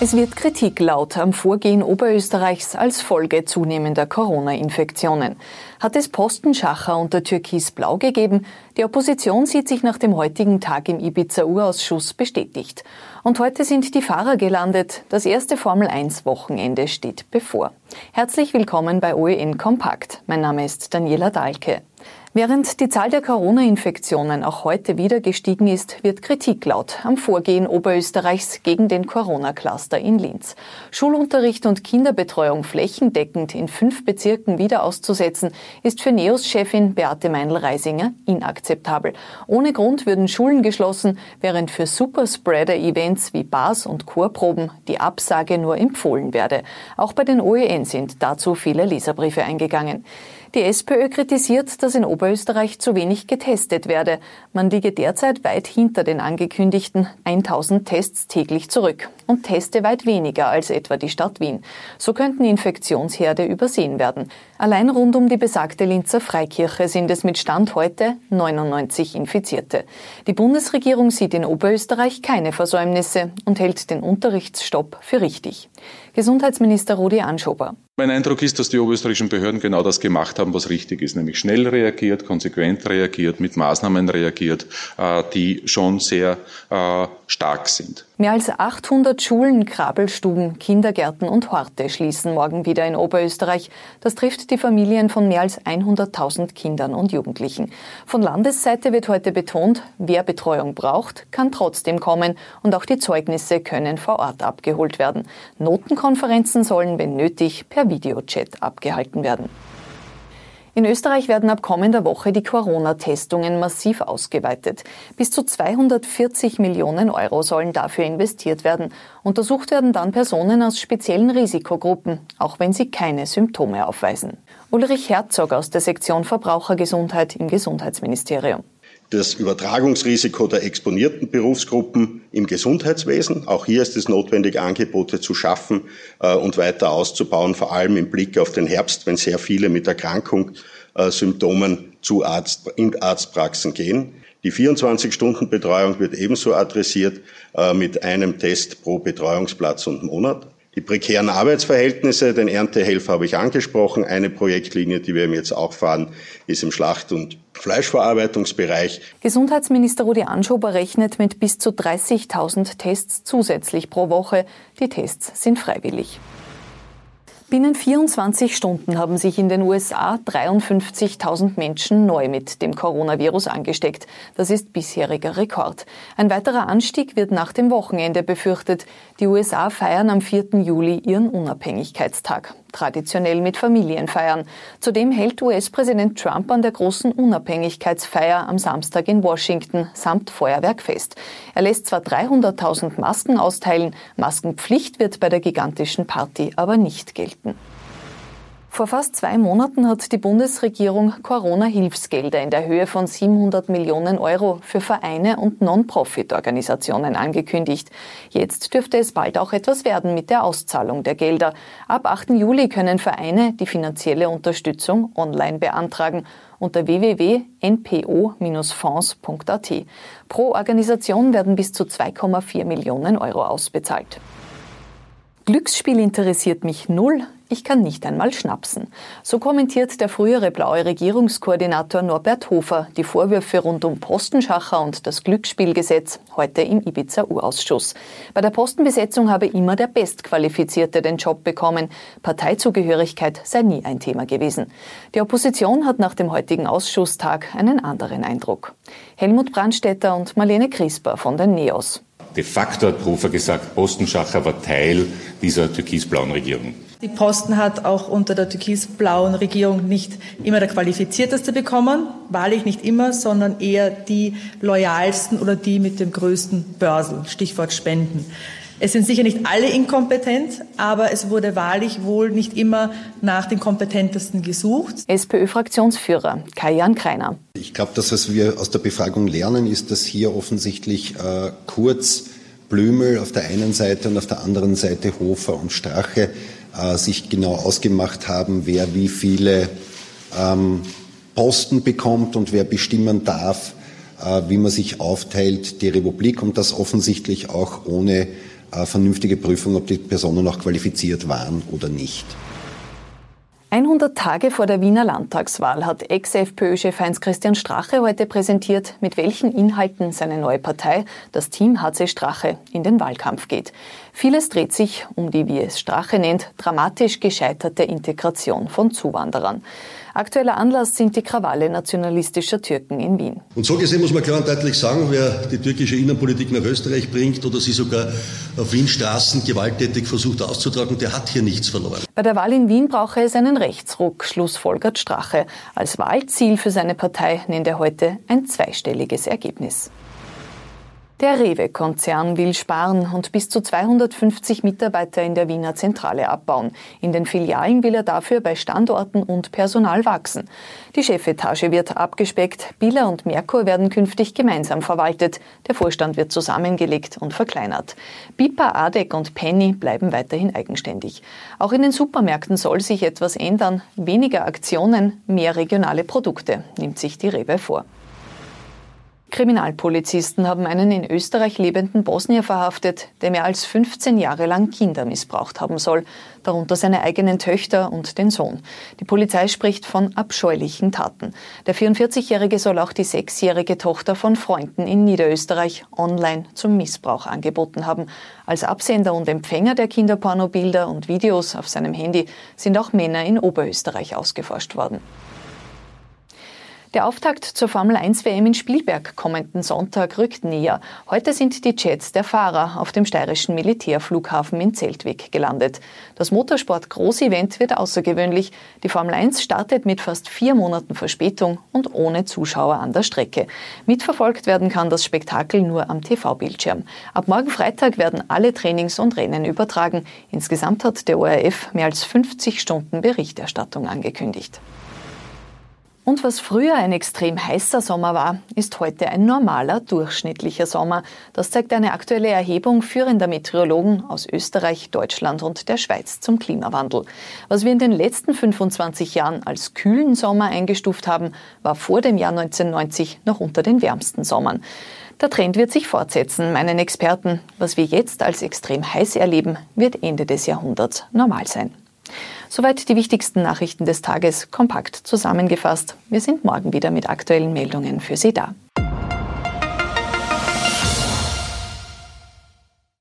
Es wird Kritik laut am Vorgehen Oberösterreichs als Folge zunehmender Corona-Infektionen. Hat es Postenschacher unter Türkis-Blau gegeben? Die Opposition sieht sich nach dem heutigen Tag im Ibiza-Urausschuss bestätigt. Und heute sind die Fahrer gelandet. Das erste Formel-1-Wochenende steht bevor. Herzlich willkommen bei OEN Kompakt. Mein Name ist Daniela Dahlke. Während die Zahl der Corona-Infektionen auch heute wieder gestiegen ist, wird Kritik laut am Vorgehen Oberösterreichs gegen den Corona-Cluster in Linz. Schulunterricht und Kinderbetreuung flächendeckend in fünf Bezirken wieder auszusetzen, ist für NEOS-Chefin Beate Meinl-Reisinger inakzeptabel. Ohne Grund würden Schulen geschlossen, während für Superspreader-Events wie Bars und Chorproben die Absage nur empfohlen werde. Auch bei den OEN sind dazu viele Leserbriefe eingegangen. Die SPÖ kritisiert, dass in Oberösterreich zu wenig getestet werde. Man liege derzeit weit hinter den angekündigten 1000 Tests täglich zurück und teste weit weniger als etwa die Stadt Wien. So könnten Infektionsherde übersehen werden. Allein rund um die besagte Linzer Freikirche sind es mit Stand heute 99 Infizierte. Die Bundesregierung sieht in Oberösterreich keine Versäumnisse und hält den Unterrichtsstopp für richtig. Gesundheitsminister Rudi Anschober. Mein Eindruck ist, dass die oberösterreichischen Behörden genau das gemacht haben, was richtig ist, nämlich schnell reagiert, konsequent reagiert, mit Maßnahmen reagiert, äh, die schon sehr äh, stark sind. Mehr als 800 Schulen, Krabbelstuben, Kindergärten und Horte schließen morgen wieder in Oberösterreich. Das trifft die Familien von mehr als 100.000 Kindern und Jugendlichen. Von Landesseite wird heute betont, wer Betreuung braucht, kann trotzdem kommen und auch die Zeugnisse können vor Ort abgeholt werden. Notenkonferenzen sollen, wenn nötig, per Videochat abgehalten werden. In Österreich werden ab kommender Woche die Corona-Testungen massiv ausgeweitet. Bis zu 240 Millionen Euro sollen dafür investiert werden. Untersucht werden dann Personen aus speziellen Risikogruppen, auch wenn sie keine Symptome aufweisen. Ulrich Herzog aus der Sektion Verbrauchergesundheit im Gesundheitsministerium das Übertragungsrisiko der exponierten Berufsgruppen im Gesundheitswesen. Auch hier ist es notwendig, Angebote zu schaffen äh, und weiter auszubauen, vor allem im Blick auf den Herbst, wenn sehr viele mit Erkrankung, äh, Symptomen zu Arzt, in Arztpraxen gehen. Die 24-Stunden-Betreuung wird ebenso adressiert äh, mit einem Test pro Betreuungsplatz und Monat. Die prekären Arbeitsverhältnisse, den Erntehelfer habe ich angesprochen. Eine Projektlinie, die wir jetzt auch fahren, ist im Schlacht- und Fleischverarbeitungsbereich. Gesundheitsminister Rudi Anschober rechnet mit bis zu 30.000 Tests zusätzlich pro Woche. Die Tests sind freiwillig. Binnen 24 Stunden haben sich in den USA 53.000 Menschen neu mit dem Coronavirus angesteckt. Das ist bisheriger Rekord. Ein weiterer Anstieg wird nach dem Wochenende befürchtet. Die USA feiern am 4. Juli ihren Unabhängigkeitstag traditionell mit Familienfeiern. Zudem hält US-Präsident Trump an der großen Unabhängigkeitsfeier am Samstag in Washington samt Feuerwerk fest. Er lässt zwar 300.000 Masken austeilen, Maskenpflicht wird bei der gigantischen Party aber nicht gelten. Vor fast zwei Monaten hat die Bundesregierung Corona-Hilfsgelder in der Höhe von 700 Millionen Euro für Vereine und Non-Profit-Organisationen angekündigt. Jetzt dürfte es bald auch etwas werden mit der Auszahlung der Gelder. Ab 8. Juli können Vereine die finanzielle Unterstützung online beantragen unter www.npo-fonds.at. Pro Organisation werden bis zu 2,4 Millionen Euro ausbezahlt. Glücksspiel interessiert mich null, ich kann nicht einmal schnapsen. So kommentiert der frühere blaue Regierungskoordinator Norbert Hofer die Vorwürfe rund um Postenschacher und das Glücksspielgesetz heute im Ibiza-Urausschuss. Bei der Postenbesetzung habe immer der Bestqualifizierte den Job bekommen. Parteizugehörigkeit sei nie ein Thema gewesen. Die Opposition hat nach dem heutigen Ausschusstag einen anderen Eindruck. Helmut Brandstätter und Marlene Crisper von den NEOS. De facto hat Hofer gesagt, Postenschacher war Teil dieser türkis-blauen Regierung. Die Posten hat auch unter der türkis-blauen Regierung nicht immer der qualifizierteste bekommen, wahrlich nicht immer, sondern eher die loyalsten oder die mit dem größten Börsel, Stichwort Spenden. Es sind sicher nicht alle inkompetent, aber es wurde wahrlich wohl nicht immer nach den kompetentesten gesucht. SPÖ-Fraktionsführer Kai-Jan Kreiner. Ich glaube, dass was wir aus der Befragung lernen, ist, dass hier offensichtlich äh, Kurz, Blümel auf der einen Seite und auf der anderen Seite Hofer und Strache äh, sich genau ausgemacht haben, wer wie viele ähm, Posten bekommt und wer bestimmen darf, äh, wie man sich aufteilt, die Republik und das offensichtlich auch ohne äh, vernünftige Prüfung, ob die Personen auch qualifiziert waren oder nicht. 100 Tage vor der Wiener Landtagswahl hat Ex-FPÖ-Chef Heinz-Christian Strache heute präsentiert, mit welchen Inhalten seine neue Partei, das Team HC Strache, in den Wahlkampf geht. Vieles dreht sich um die, wie es Strache nennt, dramatisch gescheiterte Integration von Zuwanderern. Aktueller Anlass sind die Krawalle nationalistischer Türken in Wien. Und so gesehen muss man klar und deutlich sagen, wer die türkische Innenpolitik nach Österreich bringt oder sie sogar auf Wien-Straßen gewalttätig versucht auszutragen, der hat hier nichts verloren. Bei der Wahl in Wien brauche es einen Rechtsruck, schlussfolgert Strache. Als Wahlziel für seine Partei nennt er heute ein zweistelliges Ergebnis. Der Rewe-Konzern will sparen und bis zu 250 Mitarbeiter in der Wiener Zentrale abbauen. In den Filialen will er dafür bei Standorten und Personal wachsen. Die Chefetage wird abgespeckt, Biller und Merkur werden künftig gemeinsam verwaltet. Der Vorstand wird zusammengelegt und verkleinert. Bipa, Adek und Penny bleiben weiterhin eigenständig. Auch in den Supermärkten soll sich etwas ändern. Weniger Aktionen, mehr regionale Produkte, nimmt sich die Rewe vor. Kriminalpolizisten haben einen in Österreich lebenden Bosnier verhaftet, der mehr als 15 Jahre lang Kinder missbraucht haben soll, darunter seine eigenen Töchter und den Sohn. Die Polizei spricht von abscheulichen Taten. Der 44-Jährige soll auch die sechsjährige Tochter von Freunden in Niederösterreich online zum Missbrauch angeboten haben. Als Absender und Empfänger der Kinderpornobilder und Videos auf seinem Handy sind auch Männer in Oberösterreich ausgeforscht worden. Der Auftakt zur Formel 1 WM in Spielberg kommenden Sonntag rückt näher. Heute sind die Jets der Fahrer auf dem steirischen Militärflughafen in Zeltweg gelandet. Das Motorsport-Großevent wird außergewöhnlich. Die Formel 1 startet mit fast vier Monaten Verspätung und ohne Zuschauer an der Strecke. Mitverfolgt werden kann das Spektakel nur am TV-Bildschirm. Ab morgen Freitag werden alle Trainings und Rennen übertragen. Insgesamt hat der ORF mehr als 50 Stunden Berichterstattung angekündigt. Und was früher ein extrem heißer Sommer war, ist heute ein normaler, durchschnittlicher Sommer. Das zeigt eine aktuelle Erhebung führender Meteorologen aus Österreich, Deutschland und der Schweiz zum Klimawandel. Was wir in den letzten 25 Jahren als kühlen Sommer eingestuft haben, war vor dem Jahr 1990 noch unter den wärmsten Sommern. Der Trend wird sich fortsetzen, meinen Experten. Was wir jetzt als extrem heiß erleben, wird Ende des Jahrhunderts normal sein. Soweit die wichtigsten Nachrichten des Tages kompakt zusammengefasst. Wir sind morgen wieder mit aktuellen Meldungen für Sie da.